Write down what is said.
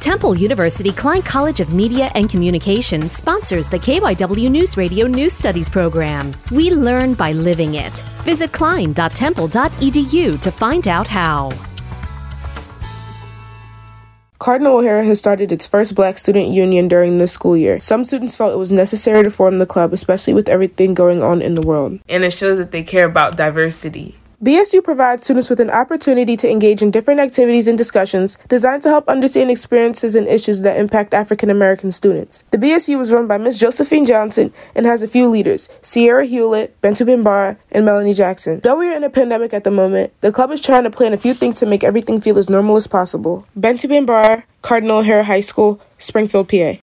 Temple University Klein College of Media and Communication sponsors the KYW News Radio News Studies program. We learn by living it. Visit klein.temple.edu to find out how. Cardinal O'Hara has started its first black student union during this school year. Some students felt it was necessary to form the club, especially with everything going on in the world. And it shows that they care about diversity. BSU provides students with an opportunity to engage in different activities and discussions designed to help understand experiences and issues that impact African American students. The BSU was run by Ms. Josephine Johnson and has a few leaders Sierra Hewlett, Bentu Bimbara, and Melanie Jackson. Though we are in a pandemic at the moment, the club is trying to plan a few things to make everything feel as normal as possible. Bentu Bimbara, Cardinal O'Hara High School, Springfield, PA.